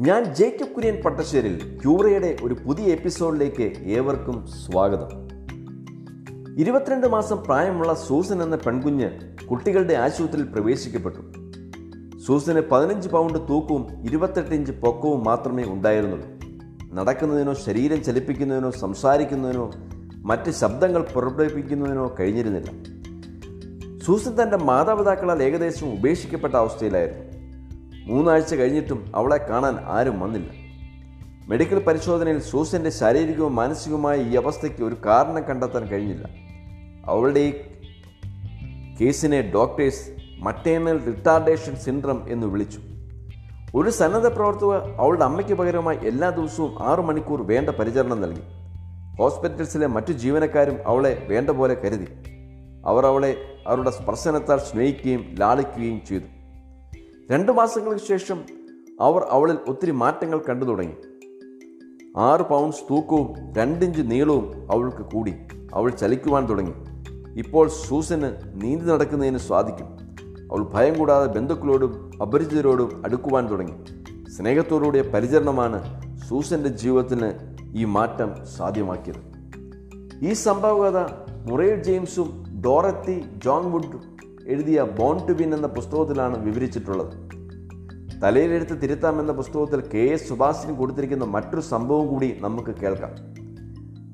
ഞാൻ ജേക്കബ് കുര്യൻ പട്ടശ്ശേരിൽ ക്യൂറയുടെ ഒരു പുതിയ എപ്പിസോഡിലേക്ക് ഏവർക്കും സ്വാഗതം. ഇരുപത്തിരണ്ട് മാസം പ്രായമുള്ള സൂസൻ എന്ന പെൺകുഞ്ഞ് കുട്ടികളുടെ ആശുപത്രിയിൽ പ്രവേശിക്കപ്പെട്ടു. സൂസന് പതിനഞ്ച് പൗണ്ട് തൂക്കവും ഇരുപത്തെട്ട് ഇഞ്ച് പൊക്കവും മാത്രമേ ഉണ്ടായിരുന്നുള്ളൂ. നടക്കുന്നതിനോ ശരീരം ചലിപ്പിക്കുന്നതിനോ സംസാരിക്കുന്നതിനോ മറ്റ് ശബ്ദങ്ങൾ പുറപ്പെടുവിപ്പിക്കുന്നതിനോ കഴിഞ്ഞിരുന്നില്ല. സൂസൻ തന്റെ മാതാപിതാക്കളാൽ ഏകദേശം ഉപേക്ഷിക്കപ്പെട്ട അവസ്ഥയിലായിരുന്നു. മൂന്നാഴ്ച കഴിഞ്ഞിട്ടും അവളെ കാണാൻ ആരും വന്നില്ല. മെഡിക്കൽ പരിശോധനയിൽ സൂസന്റെ ശാരീരികവും മാനസികവുമായ ഈ അവസ്ഥയ്ക്ക് ഒരു കാരണം കണ്ടെത്താൻ കഴിഞ്ഞില്ല. അവളുടെ ഈ കേസിനെ ഡോക്ടേഴ്സ് മട്ടേണൽ റിട്ടാർഡേഷൻ സിൻഡ്രം എന്ന് വിളിച്ചു. ഒരു സന്നദ്ധ പ്രവർത്തക അവളുടെ അമ്മയ്ക്ക് പകരമായി എല്ലാ ദിവസവും ആറു മണിക്കൂർ വേണ്ട പരിചരണം നൽകി. ഹോസ്പിറ്റൽസിലെ മറ്റു ജീവനക്കാരും അവളെ വേണ്ട പോലെ കരുതി. അവർ അവളെ അവരുടെ സ്പർശനത്താൽ സ്നേഹിക്കുകയും ലാളിക്കുകയും ചെയ്തു. രണ്ടു മാസങ്ങൾക്ക് ശേഷം അവർ അവളിൽ ഒത്തിരി മാറ്റങ്ങൾ കണ്ടു തുടങ്ങി. ആറ് പൗണ്ട്സ് തൂക്കവും രണ്ടിഞ്ച് നീളവും അവൾക്ക് കൂടി. അവൾ ചലിക്കുവാൻ തുടങ്ങി. ഇപ്പോൾ സൂസന് നീന്തി നടക്കുന്നതിന് സ്വാധിക്കും അവൾ ഭയം കൂടാതെ ബന്ധുക്കളോടും അപരിചിതരോടും അടുക്കുവാൻ തുടങ്ങി. സ്നേഹത്തോടുകൂടിയ പരിചരണമാണ് സൂസന്റെ ജീവിതത്തിന് ഈ മാറ്റം സാധ്യമാക്കിയത്. ഈ സംഭവകഥ മുറേൽ ജെയിംസും ഡോറത്തി ജോൺ എഴുതിയ ബോൺ ടു വിൻ എന്ന പുസ്തകത്തിലാണ് വിവരിച്ചിട്ടുള്ളത്. തലയിലെടുത്ത് തിരുത്താം എന്ന പുസ്തകത്തിൽ കെ എസ് സുഭാഷിന് കൊടുത്തിരിക്കുന്ന മറ്റൊരു സംഭവം കൂടി നമുക്ക് കേൾക്കാം.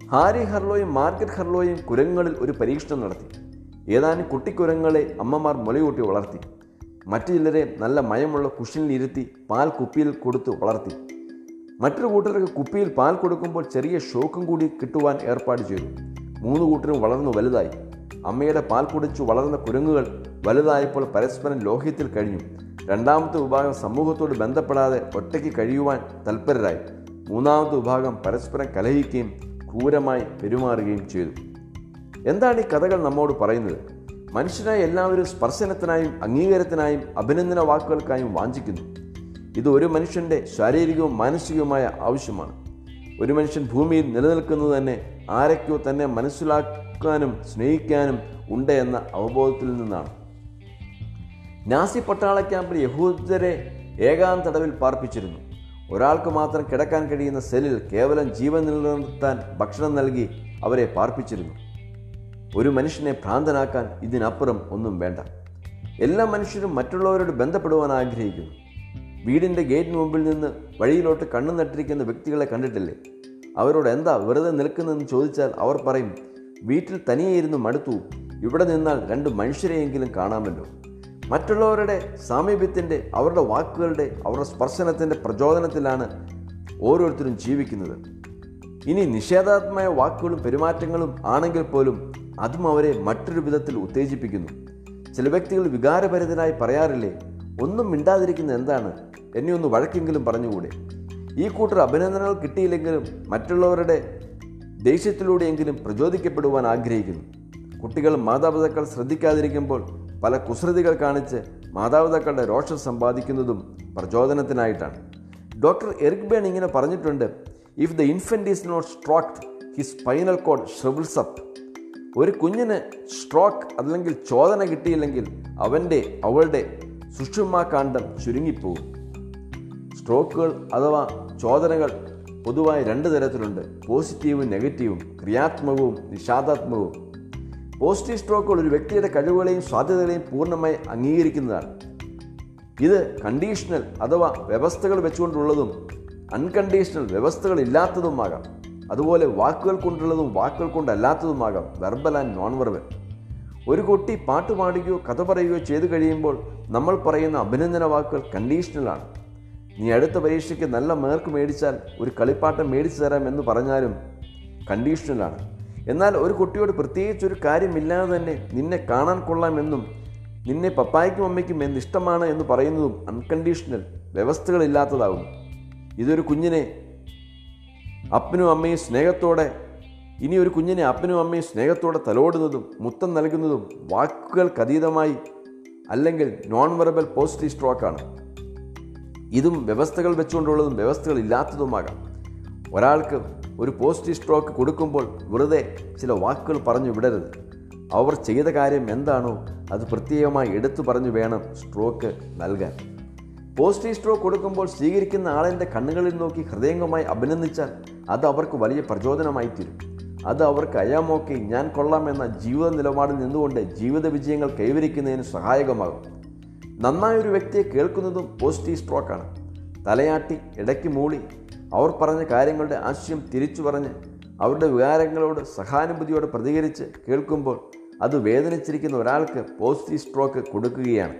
ഹാരി ഹർലോയും മാർഗറ്റ് ഹർലോയും കുരങ്ങളിൽ ഒരു പരീക്ഷണം നടത്തി. ഏതാനും കുട്ടിക്കുരങ്ങളെ അമ്മമാർ മുലയൂട്ടി വളർത്തി. മറ്റു ചിലരെ നല്ല മയമുള്ള കുഷനിൽ ഇരുത്തി പാൽ കുപ്പിയിൽ കൊടുത്ത് വളർത്തി. മറ്റൊരു കൂട്ടർക്ക് കുപ്പിയിൽ പാൽ കൊടുക്കുമ്പോൾ ചെറിയ ഷോക്കും കൂടി കിട്ടുവാൻ ഏർപ്പാട് ചെയ്തു. മൂന്ന് കൂട്ടരും വളർന്നു വലുതായി. അമ്മയുടെ പാൽ കുടിച്ചു വളർന്ന കുരങ്ങുകൾ വലുതായപ്പോൾ പരസ്പരം ലോഹ്യത്തിൽ കഴിഞ്ഞു. രണ്ടാമത്തെ വിഭാഗം സമൂഹത്തോട് ബന്ധപ്പെടാതെ ഒറ്റയ്ക്ക് കഴിയുവാൻ തൽപരരായി. മൂന്നാമത്തെ വിഭാഗം പരസ്പരം കലഹിക്കുകയും ക്രൂരമായി പെരുമാറുകയും ചെയ്തു. എന്താണ് ഈ കഥകൾ നമ്മോട് പറയുന്നത്? മനുഷ്യനായ എല്ലാവരും സ്പർശനത്തിനായും അംഗീകാരത്തിനായും അഭിനന്ദന വാക്കുകൾക്കായും വാഞ്ചിക്കുന്നു. ഇത് ഒരു മനുഷ്യന്റെ ശാരീരികവും മാനസികവുമായ ആവശ്യമാണ്. ഒരു മനുഷ്യൻ ഭൂമിയിൽ നിലനിൽക്കുന്നത് തന്നെ ആരൊക്കെയോ തന്നെ മനസ്സിലാക്കാനും സ്നേഹിക്കാനും ഉണ്ട് എന്ന അവബോധത്തിൽ നിന്നാണ്. നാസി പട്ടാള ക്യാമ്പിൽ യഹൂദരെ ഏകാന്ത തടവിൽ പാർപ്പിച്ചിരുന്നു. ഒരാൾക്ക് മാത്രം കിടക്കാൻ കഴിയുന്ന സെല്ലിൽ കേവലം ജീവൻ നിലനിർത്താൻ ഭക്ഷണം നൽകി അവരെ പാർപ്പിച്ചിരുന്നു. ഒരു മനുഷ്യനെ ഭ്രാന്തനാക്കാൻ ഇതിനപ്പുറം ഒന്നും വേണ്ട. എല്ലാ മനുഷ്യരും മറ്റുള്ളവരോട് ബന്ധപ്പെടുവാൻ ആഗ്രഹിക്കുന്നു. വീടിന്റെ ഗേറ്റിന് മുമ്പിൽ നിന്ന് വഴിയിലോട്ട് കണ്ണു നട്ടിരിക്കുന്ന വ്യക്തികളെ കണ്ടിട്ടില്ലേ? അവരോട് എന്താ വെറുതെ നിൽക്കുന്നതെന്ന് ചോദിച്ചാൽ അവർ പറയും വീട്ടിൽ തനിയെ ഇരുന്ന് മടുത്തു. ഇവിടെ നിന്നാൽ രണ്ട് മനുഷ്യരെയെങ്കിലും കാണാമല്ലോ. മറ്റുള്ളവരുടെ സാമീപ്യത്തിന്റെ അവരുടെ വാക്കുകളുടെ അവരുടെ സ്പർശനത്തിന്റെ പ്രചോദനത്തിലാണ് ഓരോരുത്തരും ജീവിക്കുന്നത്. ഇനി നിഷേധാത്മക വാക്കുകളും പെരുമാറ്റങ്ങളും ആണെങ്കിൽ പോലും അതും അവരെ മറ്റൊരു വിധത്തിൽ ഉത്തേജിപ്പിക്കുന്നു. ചില വ്യക്തികൾ വികാരഭരിതനായി പറയാറില്ലേ ഒന്നും മിണ്ടാതിരിക്കുന്ന എന്താണ്? എന്നെ ഒന്ന് വഴക്കെങ്കിലും പറഞ്ഞുകൂടെ? ഈ കൂട്ടർ അഭിനന്ദനങ്ങൾ കിട്ടിയില്ലെങ്കിലും മറ്റുള്ളവരുടെ ദേഷ്യത്തിലൂടെയെങ്കിലും പ്രചോദിക്കപ്പെടുവാൻ ആഗ്രഹിക്കുന്നു. കുട്ടികൾ മാതാപിതാക്കൾ ശ്രദ്ധിക്കാതിരിക്കുമ്പോൾ പല കുസൃതികൾ കാണിച്ച് മാതാപിതാക്കളുടെ രോഷം സമ്പാദിക്കുന്നതും പ്രചോദനത്തിനായിട്ടാണ്. ഡോക്ടർ എറിക് ബേൺ ഇങ്ങനെ പറഞ്ഞിട്ടുണ്ട് if the infant is not stroked his spinal cord shrivels up ഒരു കുഞ്ഞിന് സ്ട്രോക്ക് അല്ലെങ്കിൽ ചോദന കിട്ടിയില്ലെങ്കിൽ അവന്റെ അവളുടെ സുഷുമാകാന്ഡം ചുരുങ്ങിപ്പോകും. സ്ട്രോക്കുകൾ അഥവാ ചോദനകൾ പൊതുവായി രണ്ട് തരത്തിലുണ്ട്. പോസിറ്റീവും നെഗറ്റീവും ക്രിയാത്മകവും നിഷാദാത്മകവും. പോസിറ്റീവ് സ്ട്രോക്കുകൾ ഒരു വ്യക്തിയുടെ കഴിവുകളെയും സാധ്യതകളെയും പൂർണമായി അംഗീകരിക്കുന്നതാണ്. ഇത് കണ്ടീഷണൽ അഥവാ വ്യവസ്ഥകൾ വെച്ചുകൊണ്ടുള്ളതും അൺകണ്ടീഷണൽ വ്യവസ്ഥകൾ ഇല്ലാത്തതുമാകാം. അതുപോലെ വാക്കുകൾ കൊണ്ടുള്ളതും വാക്കുകൾ കൊണ്ടല്ലാത്തതുമാകാം. വെർബൽ ആൻഡ് നോൺ വെർബൽ ഒരു കുട്ടി പാട്ട് പാടുകയോ കഥ പറയുകയോ ചെയ്തു കഴിയുമ്പോൾ നമ്മൾ പറയുന്ന അഭിനന്ദന വാക്കുകൾ കണ്ടീഷണലാണ് നീ അടുത്ത പരീക്ഷയ്ക്ക് നല്ല മാർക്ക് മേടിച്ചാൽ ഒരു കളിപ്പാട്ടം മേടിച്ചു തരാം എന്ന് പറഞ്ഞാലും കണ്ടീഷണലാണ് എന്നാൽ ഒരു കുട്ടിയോട് പ്രത്യേകിച്ച് ഒരു കാര്യമില്ലാതെ തന്നെ നിന്നെ കാണാൻ കൊള്ളാമെന്നും നിന്നെ പപ്പായ്ക്കും അമ്മയ്ക്കും എന്ത് ഇഷ്ടമാണ് എന്ന് പറയുന്നതും അൺകണ്ടീഷണൽ വ്യവസ്ഥകളില്ലാത്തതാകും ഇതൊരു കുഞ്ഞിനെ അപ്പനും അമ്മയും സ്നേഹത്തോടെ ഇനി ഒരു കുഞ്ഞിനെ അപ്പനും അമ്മയും സ്നേഹത്തോടെ തലോടുന്നതും മുത്തം നൽകുന്നതും വാക്കുകൾക്കതീതമായി അല്ലെങ്കിൽ നോൺ വെർബൽ പോസിറ്റീവ് സ്ട്രോക്കാണ് ഇതും വ്യവസ്ഥകൾ വെച്ചുകൊണ്ടുള്ളതും വ്യവസ്ഥകൾ ഇല്ലാത്തതുമാകാം ഒരാൾക്ക് ഒരു പോസ്റ്റ് സ്ട്രോക്ക് കൊടുക്കുമ്പോൾ വെറുതെ ചില വാക്കുകൾ പറഞ്ഞു വിടരുത്. അവർ ചെയ്ത കാര്യം എന്താണോ അത് പ്രത്യേകമായി എടുത്തു പറഞ്ഞു വേണം സ്ട്രോക്ക് നൽകാൻ. പോസിറ്റീവ് സ്ട്രോക്ക് കൊടുക്കുമ്പോൾ സ്വീകരിക്കുന്ന ആളിന്റെ കണ്ണുകളിൽ നോക്കി ഹൃദയംഗമായി അഭിനന്ദിച്ചാൽ അത് അവർക്ക് വലിയ പ്രചോദനമായി തീരും. അത് അവർക്ക് അയാമോക്കെ ഞാൻ കൊള്ളാം എന്ന ജീവിത നിലപാടിൽ നിന്നുകൊണ്ട് ജീവിത വിജയങ്ങൾ കൈവരിക്കുന്നതിന് സഹായകമാകും. നന്നായൊരു വ്യക്തിയെ കേൾക്കുന്നതും പോസിറ്റീവ് സ്ട്രോക്കാണ് തലയാട്ടി ഇടയ്ക്ക് മൂളി അവർ പറഞ്ഞ കാര്യങ്ങളുടെ ആശയം തിരിച്ചു പറഞ്ഞ് അവരുടെ വികാരങ്ങളോട് സഹാനുഭൂതിയോട് പ്രതികരിച്ച് കേൾക്കുമ്പോൾ അത് വേദനിച്ചിരിക്കുന്ന ഒരാൾക്ക് പോസിറ്റീവ് സ്ട്രോക്ക് കൊടുക്കുകയാണ്.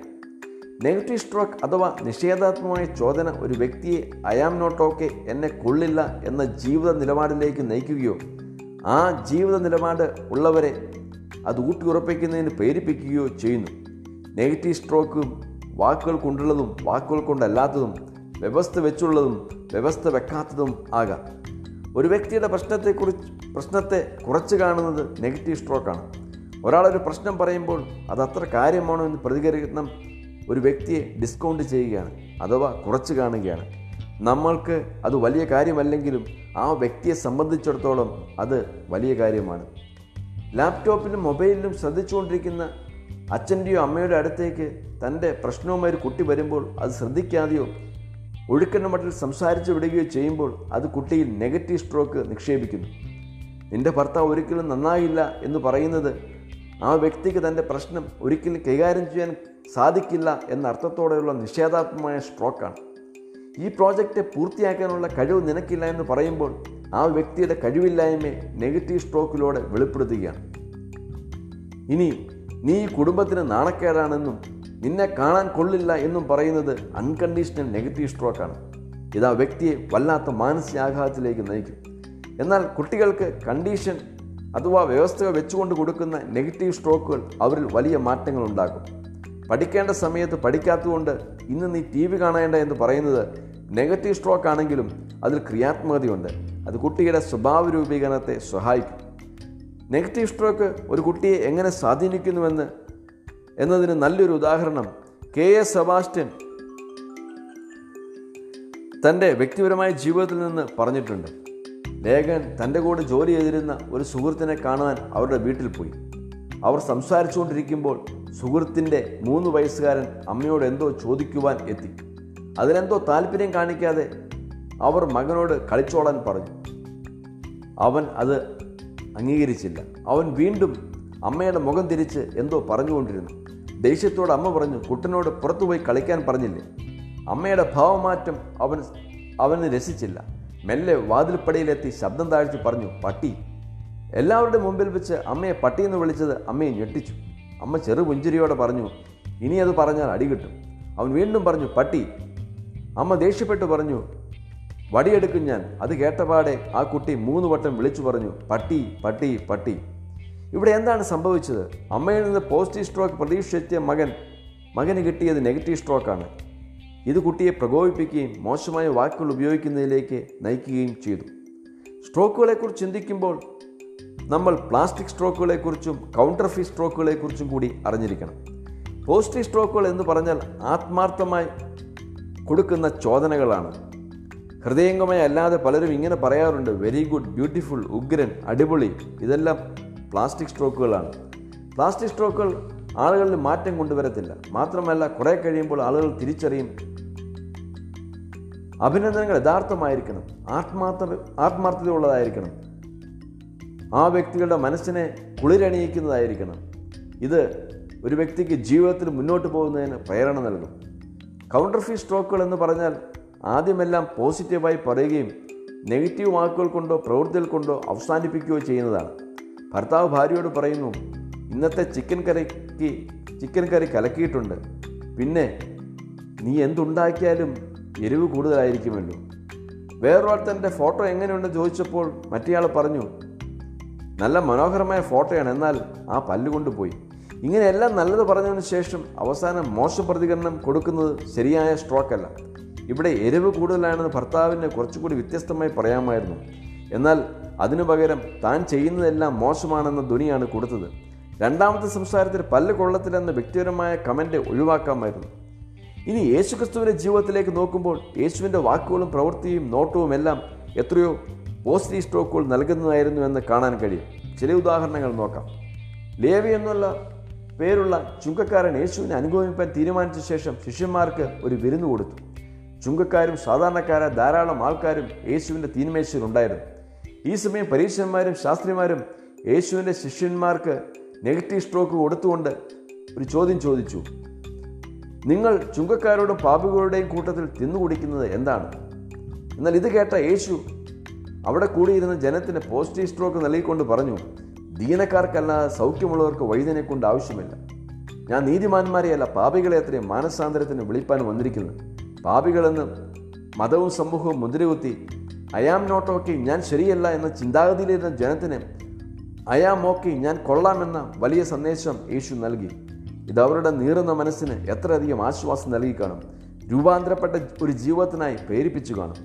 നെഗറ്റീവ് സ്ട്രോക്ക് അഥവാ നിഷേധാത്മകമായ ചോദന ഒരു വ്യക്തിയെ അയാം നോട്ട് ഓക്കെ എന്നെ കൊള്ളില്ല എന്ന ജീവിത നിലപാടിലേക്ക് നയിക്കുകയോ ആ ജീവിത നിലപാട് ഉള്ളവരെ അത് ഊട്ടിയുറപ്പിക്കുന്നതിന് പ്രേരിപ്പിക്കുകയോ ചെയ്യുന്നു. നെഗറ്റീവ് സ്ട്രോക്കും വാക്കുകൾ കൊണ്ടുള്ളതും വാക്കുകൾ കൊണ്ടല്ലാത്തതും വ്യവസ്ഥ വെച്ചുള്ളതും വ്യവസ്ഥ വെക്കാത്തതും ആകാം. ഒരു വ്യക്തിയുടെ പ്രശ്നത്തെക്കുറിച്ച് പ്രശ്നത്തെ കുറച്ച് കാണുന്നത് നെഗറ്റീവ് സ്ട്രോക്കാണ്. ഒരാളൊരു പ്രശ്നം പറയുമ്പോൾ അത് അത്ര കാര്യമാണോ എന്ന് പ്രതികരിക്കണം ഒരു വ്യക്തിയെ ഡിസ്കൗണ്ട് ചെയ്യുകയാണ് അഥവാ കുറച്ച് കാണുകയാണ്. നമ്മൾക്ക് അത് വലിയ കാര്യമല്ലെങ്കിലും ആ വ്യക്തിയെ സംബന്ധിച്ചിടത്തോളം അത് വലിയ കാര്യമാണ്. ലാപ്ടോപ്പിലും മൊബൈലിലും ശ്രദ്ധിച്ചുകൊണ്ടിരിക്കുന്ന അച്ഛന്റെയോ അമ്മയുടെ അടുത്തേക്ക് തന്റെ പ്രശ്നവുമായി ഒരു കുട്ടി വരുമ്പോൾ അത് ശ്രദ്ധിക്കാതെയോ ഒഴുക്കന്റെ മട്ടിൽ സംസാരിച്ചു വിടുകയോ ചെയ്യുമ്പോൾ അത് കുട്ടിയിൽ നെഗറ്റീവ് സ്ട്രോക്ക് നിക്ഷേപിക്കുന്നു. നിന്റെ ഭർത്താവ് ഒരിക്കലും നന്നായില്ല എന്ന് പറയുന്നത് ആ വ്യക്തിക്ക് തന്റെ പ്രശ്നം ഒരിക്കലും കൈകാര്യം ചെയ്യാൻ സാധിക്കില്ല എന്ന അർത്ഥത്തോടെയുള്ള നിഷേധാത്മകമായ സ്ട്രോക്കാണ്. ഈ പ്രോജക്റ്റ് പൂർത്തിയാക്കാനുള്ള കഴിവ് നിനക്കില്ല എന്ന് പറയുമ്പോൾ ആ വ്യക്തിയുടെ കഴിവില്ലായ്മയെ നെഗറ്റീവ് സ്ട്രോക്കിലൂടെ വെളിപ്പെടുത്തുകയാണ്. ഇനി നീ ഈ കുടുംബത്തിന് നാണക്കേടാണെന്നും നിന്നെ കാണാൻ കൊള്ളില്ല എന്നും പറയുന്നത് അൺകണ്ടീഷണൽ നെഗറ്റീവ് സ്ട്രോക്കാണ് ഇത് ആ വ്യക്തിയെ വല്ലാത്ത മാനസികാഘാതത്തിലേക്ക് നയിക്കും. എന്നാൽ കുട്ടികൾക്ക് കണ്ടീഷൻ അഥവാ വ്യവസ്ഥകൾ വെച്ചുകൊണ്ട് കൊടുക്കുന്ന നെഗറ്റീവ് സ്ട്രോക്കുകൾ അവരിൽ വലിയ മാറ്റങ്ങൾ ഉണ്ടാക്കും. പഠിക്കേണ്ട സമയത്ത് പഠിക്കാത്തതുകൊണ്ട് ഇന്ന് നീ ടി വി കാണേണ്ട എന്ന് പറയുന്നത് നെഗറ്റീവ് സ്ട്രോക്ക് ആണെങ്കിലും അതിൽ ക്രിയാത്മകതയുണ്ട്. അത് കുട്ടിയുടെ സ്വഭാവ രൂപീകരണത്തെ സഹായിക്കും. നെഗറ്റീവ് സ്ട്രോക്ക് ഒരു കുട്ടിയെ എങ്ങനെ സ്വാധീനിക്കുന്നുവെന്ന് എന്നതിന് നല്ലൊരു ഉദാഹരണം കെ എസ് സെബാസ്റ്റ്യൻ തന്റെ വ്യക്തിപരമായ ജീവിതത്തിൽ നിന്ന് പറഞ്ഞിട്ടുണ്ട്. ലേഖൻ തന്റെ കൂടെ ജോലി ചെയ്തിരുന്ന ഒരു സുഹൃത്തിനെ കാണാൻ അവരുടെ വീട്ടിൽ പോയി. അവർ സംസാരിച്ചുകൊണ്ടിരിക്കുമ്പോൾ സുഹൃത്തിന്റെ മൂന്ന് വയസ്സുകാരൻ അമ്മയോട് എന്തോ ചോദിക്കുവാൻ എത്തി. അതിലെന്തോ താല്പര്യം കാണിക്കാതെ അവർ മകനോട് കളിച്ചോളാൻ പറഞ്ഞു. അവൻ അത് അംഗീകരിച്ചില്ല. അവൻ വീണ്ടും അമ്മയുടെ മുഖം തിരിച്ച് എന്തോ പറഞ്ഞുകൊണ്ടിരുന്നു. ദേഷ്യത്തോട് അമ്മ പറഞ്ഞു കുട്ടനോട് പുറത്തുപോയി കളിക്കാൻ പറഞ്ഞില്ലേ? അമ്മയുടെ ഭാവമാറ്റം അവൻ അവന് രസിച്ചില്ല. മെല്ലെ വാതിൽപ്പടിയിലെത്തി ശബ്ദം താഴ്ത്തി പറഞ്ഞു പട്ടി. എല്ലാവരുടെ മുമ്പിൽ വെച്ച് അമ്മയെ പട്ടി എന്ന് വിളിച്ചത് അമ്മയെ ഞെട്ടിച്ചു. അമ്മ ചെറു പുഞ്ചിരിയോടെ പറഞ്ഞു ഇനി അത് പറഞ്ഞാൽ അടി കിട്ടും. അവൻ വീണ്ടും പറഞ്ഞു പട്ടി. അമ്മ ദേഷ്യപ്പെട്ടു പറഞ്ഞു വടിയെടുക്കും ഞാൻ. അത് കേട്ടപാടെ ആ കുട്ടി മൂന്ന് വട്ടം വിളിച്ചു പറഞ്ഞു പട്ടി പട്ടി പട്ടി. ഇവിടെ എന്താണ് സംഭവിച്ചത്? അമ്മയിൽ നിന്ന് പോസിറ്റീവ് സ്ട്രോക്ക് പ്രതീക്ഷിച്ചെത്തിയ മകൻ മകന് കിട്ടിയത് നെഗറ്റീവ് സ്ട്രോക്കാണ് ഇത് കുട്ടിയെ പ്രകോപിപ്പിക്കുകയും മോശമായ വാക്കുകൾ ഉപയോഗിക്കുന്നതിലേക്ക് നയിക്കുകയും ചെയ്തു. സ്ട്രോക്കുകളെക്കുറിച്ച് ചിന്തിക്കുമ്പോൾ നമ്മൾ പ്ലാസ്റ്റിക് സ്ട്രോക്കുകളെക്കുറിച്ചും കൗണ്ടർ ഫീ സ്ട്രോക്കുകളെക്കുറിച്ചും കൂടി അറിഞ്ഞിരിക്കണം. പോസിറ്റീവ് സ്ട്രോക്കുകൾ എന്ന് പറഞ്ഞാൽ ആത്മാർത്ഥമായി കൊടുക്കുന്ന ചോദനകളാണ്. ഹൃദയംഗമായി അല്ലാതെ പലരും ഇങ്ങനെ പറയാറുണ്ട് വെരി ഗുഡ് ബ്യൂട്ടിഫുൾ ഉഗ്രൻ അടിപൊളി ഇതെല്ലാം പ്ലാസ്റ്റിക് സ്ട്രോക്കുകളാണ്. പ്ലാസ്റ്റിക് സ്ട്രോക്കുകൾ ആളുകളിൽ മാറ്റം കൊണ്ടുവരത്തില്ല. മാത്രമല്ല കുറേ കഴിയുമ്പോൾ ആളുകൾ തിരിച്ചറിയും അഭിനന്ദനങ്ങൾ യഥാർത്ഥമായിരിക്കണം. ആത്മാർത്ഥ ആത്മാർത്ഥതയുള്ളതായിരിക്കണം. ആ വ്യക്തികളുടെ മനസ്സിനെ കുളിരണിയിക്കുന്നതായിരിക്കണം. ഇത് ഒരു വ്യക്തിക്ക് ജീവിതത്തിൽ മുന്നോട്ട് പോകുന്നതിന് പ്രേരണ നൽകും. കൗണ്ടർ ഫീ സ്ട്രോക്കുകൾ എന്ന് പറഞ്ഞാൽ ആദ്യമെല്ലാം പോസിറ്റീവായി പറയുകയും നെഗറ്റീവ് വാക്കുകൾ കൊണ്ടോ പ്രവൃത്തികൾ കൊണ്ടോ അവസാനിപ്പിക്കുകയോ ചെയ്യുന്നതാണ്. ഭർത്താവ് ഭാര്യയോട് പറയുന്നു ഇന്നത്തെ ചിക്കൻ കറിക്ക് ചിക്കൻ കറി കലക്കിയിട്ടുണ്ട്. പിന്നെ നീ എന്തുണ്ടാക്കിയാലും എരിവ് കൂടുതലായിരിക്കുമല്ലോ. വേറൊരുത്തന്റെ ഫോട്ടോ എങ്ങനെയുണ്ടെന്ന് ചോദിച്ചപ്പോൾ മറ്റേയാൾ പറഞ്ഞു നല്ല മനോഹരമായ ഫോട്ടോയാണ് എന്നാൽ ആ പല്ലുകൊണ്ട് പോയി ഇങ്ങനെയെല്ലാം നല്ലത് പറഞ്ഞതിന് ശേഷം അവസാനം മോശം പ്രതികരണം കൊടുക്കുന്നത് ശരിയായ സ്ട്രോക്കല്ല ഇവിടെ എരിവ് കൂടുതലാണെന്ന് ഭർത്താവിന് കുറച്ചുകൂടി വ്യത്യസ്തമായി പറയാമായിരുന്നു. എന്നാൽ അതിനു പകരം താൻ ചെയ്യുന്നതെല്ലാം മോശമാണെന്ന ധ്വനിയാണ് കൊടുത്തത്. രണ്ടാമത്തെ സംസാരത്തിൽ പല്ല് കൊള്ളത്തിലെന്ന വ്യക്തിപരമായ കമന്റ് ഒഴിവാക്കാമായിരുന്നു. ഇനി യേശുക്രിസ്തുവിന്റെ ജീവിതത്തിലേക്ക് നോക്കുമ്പോൾ യേശുവിന്റെ വാക്കുകളും പ്രവൃത്തിയും നോട്ടവും എല്ലാം എത്രയോ പോസിറ്റീവ് സ്ട്രോക്കുകൾ നൽകുന്നതായിരുന്നു എന്ന് കാണാൻ കഴിയും. ചില ഉദാഹരണങ്ങൾ നോക്കാം. ലേവി എന്നുള്ള പേരുള്ള ചുങ്കക്കാരൻ യേശുവിനെ അനുഗമിക്കാൻ തീരുമാനിച്ച ശേഷം ശിഷ്യന്മാർക്ക് ഒരു വിരുന്ന് കൊടുത്തു. ചുങ്കക്കാരും സാധാരണക്കാരായ ധാരാളം ആൾക്കാരും യേശുവിന്റെ തീന്മേശയിൽ ഉണ്ടായിരുന്നു. ഈ സമയം പരീക്ഷന്മാരും ശാസ്ത്രിമാരും യേശുവിന്റെ ശിഷ്യന്മാർക്ക് നെഗറ്റീവ് സ്ട്രോക്ക് കൊടുത്തുകൊണ്ട് ഒരു ചോദ്യം ചോദിച്ചു. നിങ്ങൾ ചുങ്കക്കാരോടും പാപികളുടെയും കൂട്ടത്തിൽ തിന്നുകുടിക്കുന്നത് എന്താണ്? എന്നാൽ ഇത് കേട്ട യേശു അവിടെ കൂടിയിരുന്ന ജനത്തിന് പോസിറ്റീവ് സ്ട്രോക്ക് നൽകിക്കൊണ്ട് പറഞ്ഞു ദീനക്കാർക്കല്ലാതെ സൗഖ്യമുള്ളവർക്ക് വൈദ്യനെ കൊണ്ട് ആവശ്യമില്ല. ഞാൻ നീതിമാന്മാരെയല്ല പാപികളെ അത്രയും മാനസാന്തരത്തിന് വിളിപ്പാൻ വന്നിരിക്കുന്നത്. പാപികളെന്ന് മതവും സമൂഹവും മുദ്രകുത്തി അയാം നോട്ട് ഓക്കെ ഞാൻ ശരിയല്ല എന്ന ചിന്താഗതിയിലിരുന്ന ജനത്തിന് ഐ ആം ഓക്കെ ഞാൻ കൊള്ളാമെന്ന വലിയ സന്ദേശം യേശു നൽകി. ഇത് അവരുടെ നീറുന്ന മനസ്സിന് എത്രയധികം ആശ്വാസം നൽകി കാണും. രൂപാന്തരപ്പെട്ട ഒരു ജീവിതത്തിനായി പ്രേരിപ്പിച്ചു കാണും.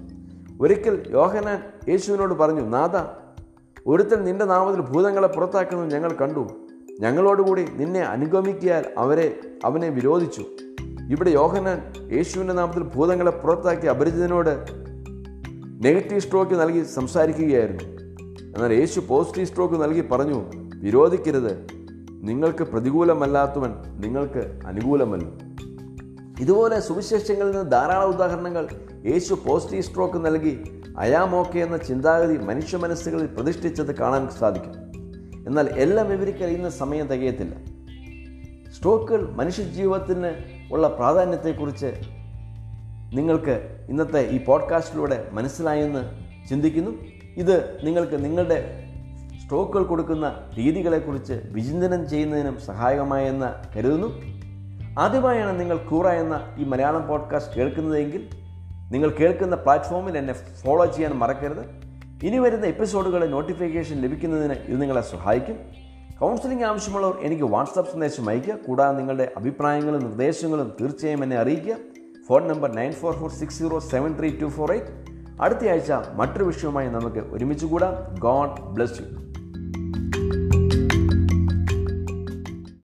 ഒരിക്കൽ യോഹനാൻ യേശുവിനോട് പറഞ്ഞു നാഥ ഒരുത്തൻ നിന്റെ നാമത്തിൽ ഭൂതങ്ങളെ പുറത്താക്കുന്നത് ഞങ്ങൾ കണ്ടു. ഞങ്ങളോടുകൂടി നിന്നെ അനുഗമിക്കിയാൽ അവരെ അവനെ വിരോധിച്ചു. ഇവിടെ യോഹനാൻ യേശുവിന്റെ നാമത്തിൽ ഭൂതങ്ങളെ പുറത്താക്കി അപരിചിതനോട് നെഗറ്റീവ് സ്ട്രോക്ക് നൽകി സംസാരിക്കുകയായിരുന്നു. എന്നാൽ യേശു പോസിറ്റീവ് സ്ട്രോക്ക് നൽകി പറഞ്ഞു വിരോധിക്കരുത്. നിങ്ങൾക്ക് പ്രതികൂലമല്ലാത്തവൻ നിങ്ങൾക്ക് അനുകൂലമല്ല. ഇതുപോലെ സുവിശേഷങ്ങളിൽ നിന്ന് ധാരാളം ഉദാഹരണങ്ങൾ യേശു പോസിറ്റീവ് സ്ട്രോക്ക് നൽകി അയാമോക്കെ എന്ന ചിന്താഗതി മനുഷ്യ മനസ്സുകളിൽ പ്രതിഷ്ഠിച്ചത് കാണാൻ സാധിക്കും. എന്നാൽ എല്ലാം വിവരിക്കാൻ ഇന്ന് സമയം തികയത്തില്ല. സ്ട്രോക്കുകൾ മനുഷ്യജീവിതത്തിന് ഉള്ള പ്രാധാന്യത്തെക്കുറിച്ച് നിങ്ങൾക്ക് ഇന്നത്തെ ഈ പോഡ്കാസ്റ്റിലൂടെ മനസ്സിലായെന്ന് ചിന്തിക്കുന്നു. ഇത് നിങ്ങൾക്ക് നിങ്ങളുടെ സ്ട്രോക്കുകൾ കൊടുക്കുന്ന രീതികളെക്കുറിച്ച് വിചിന്തനം ചെയ്യുന്നതിനും സഹായകമായെന്ന് കരുതുന്നു. ആദ്യമായാണ് നിങ്ങൾ കൂറ എന്ന ഈ മലയാളം പോഡ്കാസ്റ്റ് കേൾക്കുന്നതെങ്കിൽ നിങ്ങൾ കേൾക്കുന്ന പ്ലാറ്റ്ഫോമിൽ എന്നെ ഫോളോ ചെയ്യാൻ മറക്കരുത്. ഇനി വരുന്ന എപ്പിസോഡുകളെ നോട്ടിഫിക്കേഷൻ ലഭിക്കുന്നതിന് ഇത് നിങ്ങളെ സഹായിക്കും. കൗൺസിലിംഗ് ആവശ്യമുള്ളവർ എനിക്ക് വാട്സാപ്പ് സന്ദേശം അയയ്ക്കുക. കൂടാതെ നിങ്ങളുടെ അഭിപ്രായങ്ങളും നിർദ്ദേശങ്ങളും തീർച്ചയായും എന്നെ അറിയിക്കുക. Phone number nine four four six zero seven three two four eight. അടുത്തയാഴ്ച മറ്റൊരു വിഷയവുമായി നമുക്ക് ഒരുമിച്ച് കൂടാം. God bless you.